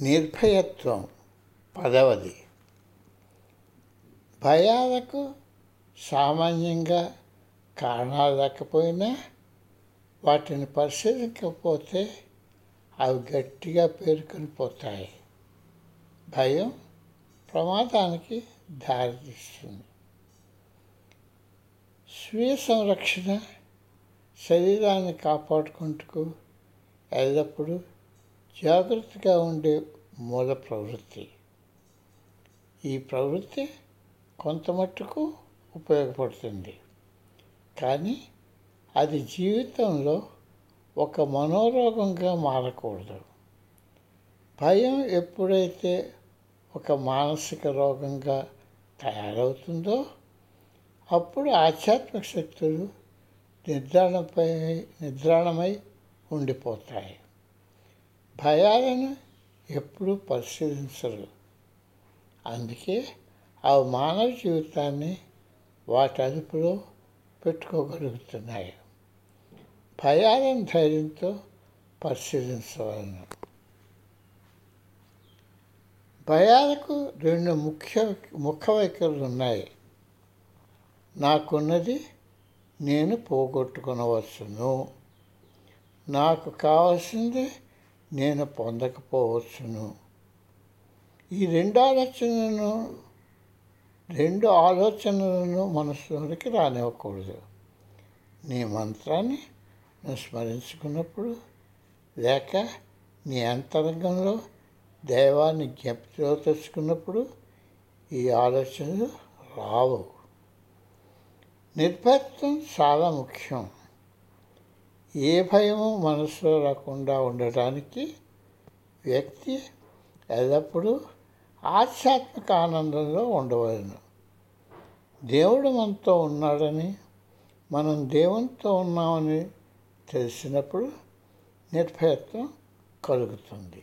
నిర్భయత్వం. పదవది. భయాలకు సామాన్యంగా కారణాలు లేకపోయినా వాటిని పరిశీలించకపోతే అవి గట్టిగా పేరుకొని పోతాయి. భయం ప్రమాదానికి దారితీస్తుంది. స్వీయ సంరక్షణ శరీరాన్ని కాపాడుకుంటూ ఎల్లప్పుడూ జాగ్రత్తగా ఉండే మూల ప్రవృత్తి. ఈ ప్రవృత్తి కొంత మట్టుకు ఉపయోగపడుతుంది. కానీ అది జీవితంలో ఒక మనోరోగంగా మారకూడదు. భయం ఎప్పుడైతే ఒక మానసిక రోగంగా తయారవుతుందో అప్పుడు ఆధ్యాత్మిక శక్తులు నిద్రాణపై నిద్రాణమై ఉండిపోతాయి. భయాలను ఎప్పుడూ పరిశీలించరు. అందుకే అవి మానవ జీవితాన్ని వాటి అదుపులో పెట్టుకోగలుగుతున్నాయి. భయాలను ధైర్యంతో పరిశీలించవలను. భయాలకు రెండు ముఖ్య ముఖ వైఖరులు ఉన్నాయి. నాకున్నది నేను పోగొట్టుకునవచ్చును. నాకు కావాల్సింది నేను పొందకపోవచ్చును. ఈ రెండు ఆలోచనలను రెండు ఆలోచనలను మనసులోనికి రానివ్వకూడదు. నీ మంత్రాన్ని నువ్వు స్మరించుకున్నప్పుడు లేక నీ అంతరంగంలో దైవాన్ని జ్ఞప్తిలో తెచ్చుకున్నప్పుడు ఈ ఆలోచనలు రావు. నిర్భయత్వం చాలా ముఖ్యం. ఏ భయము మనసులో రాకుండా ఉండటానికి వ్యక్తి ఎల్లప్పుడూ ఆధ్యాత్మిక ఆనందంలో ఉండవలను. దేవుడు మనతో ఉన్నాడని మనం దేవునితో ఉన్నామని తెలిసినప్పుడు నిర్భయత్వం కలుగుతుంది.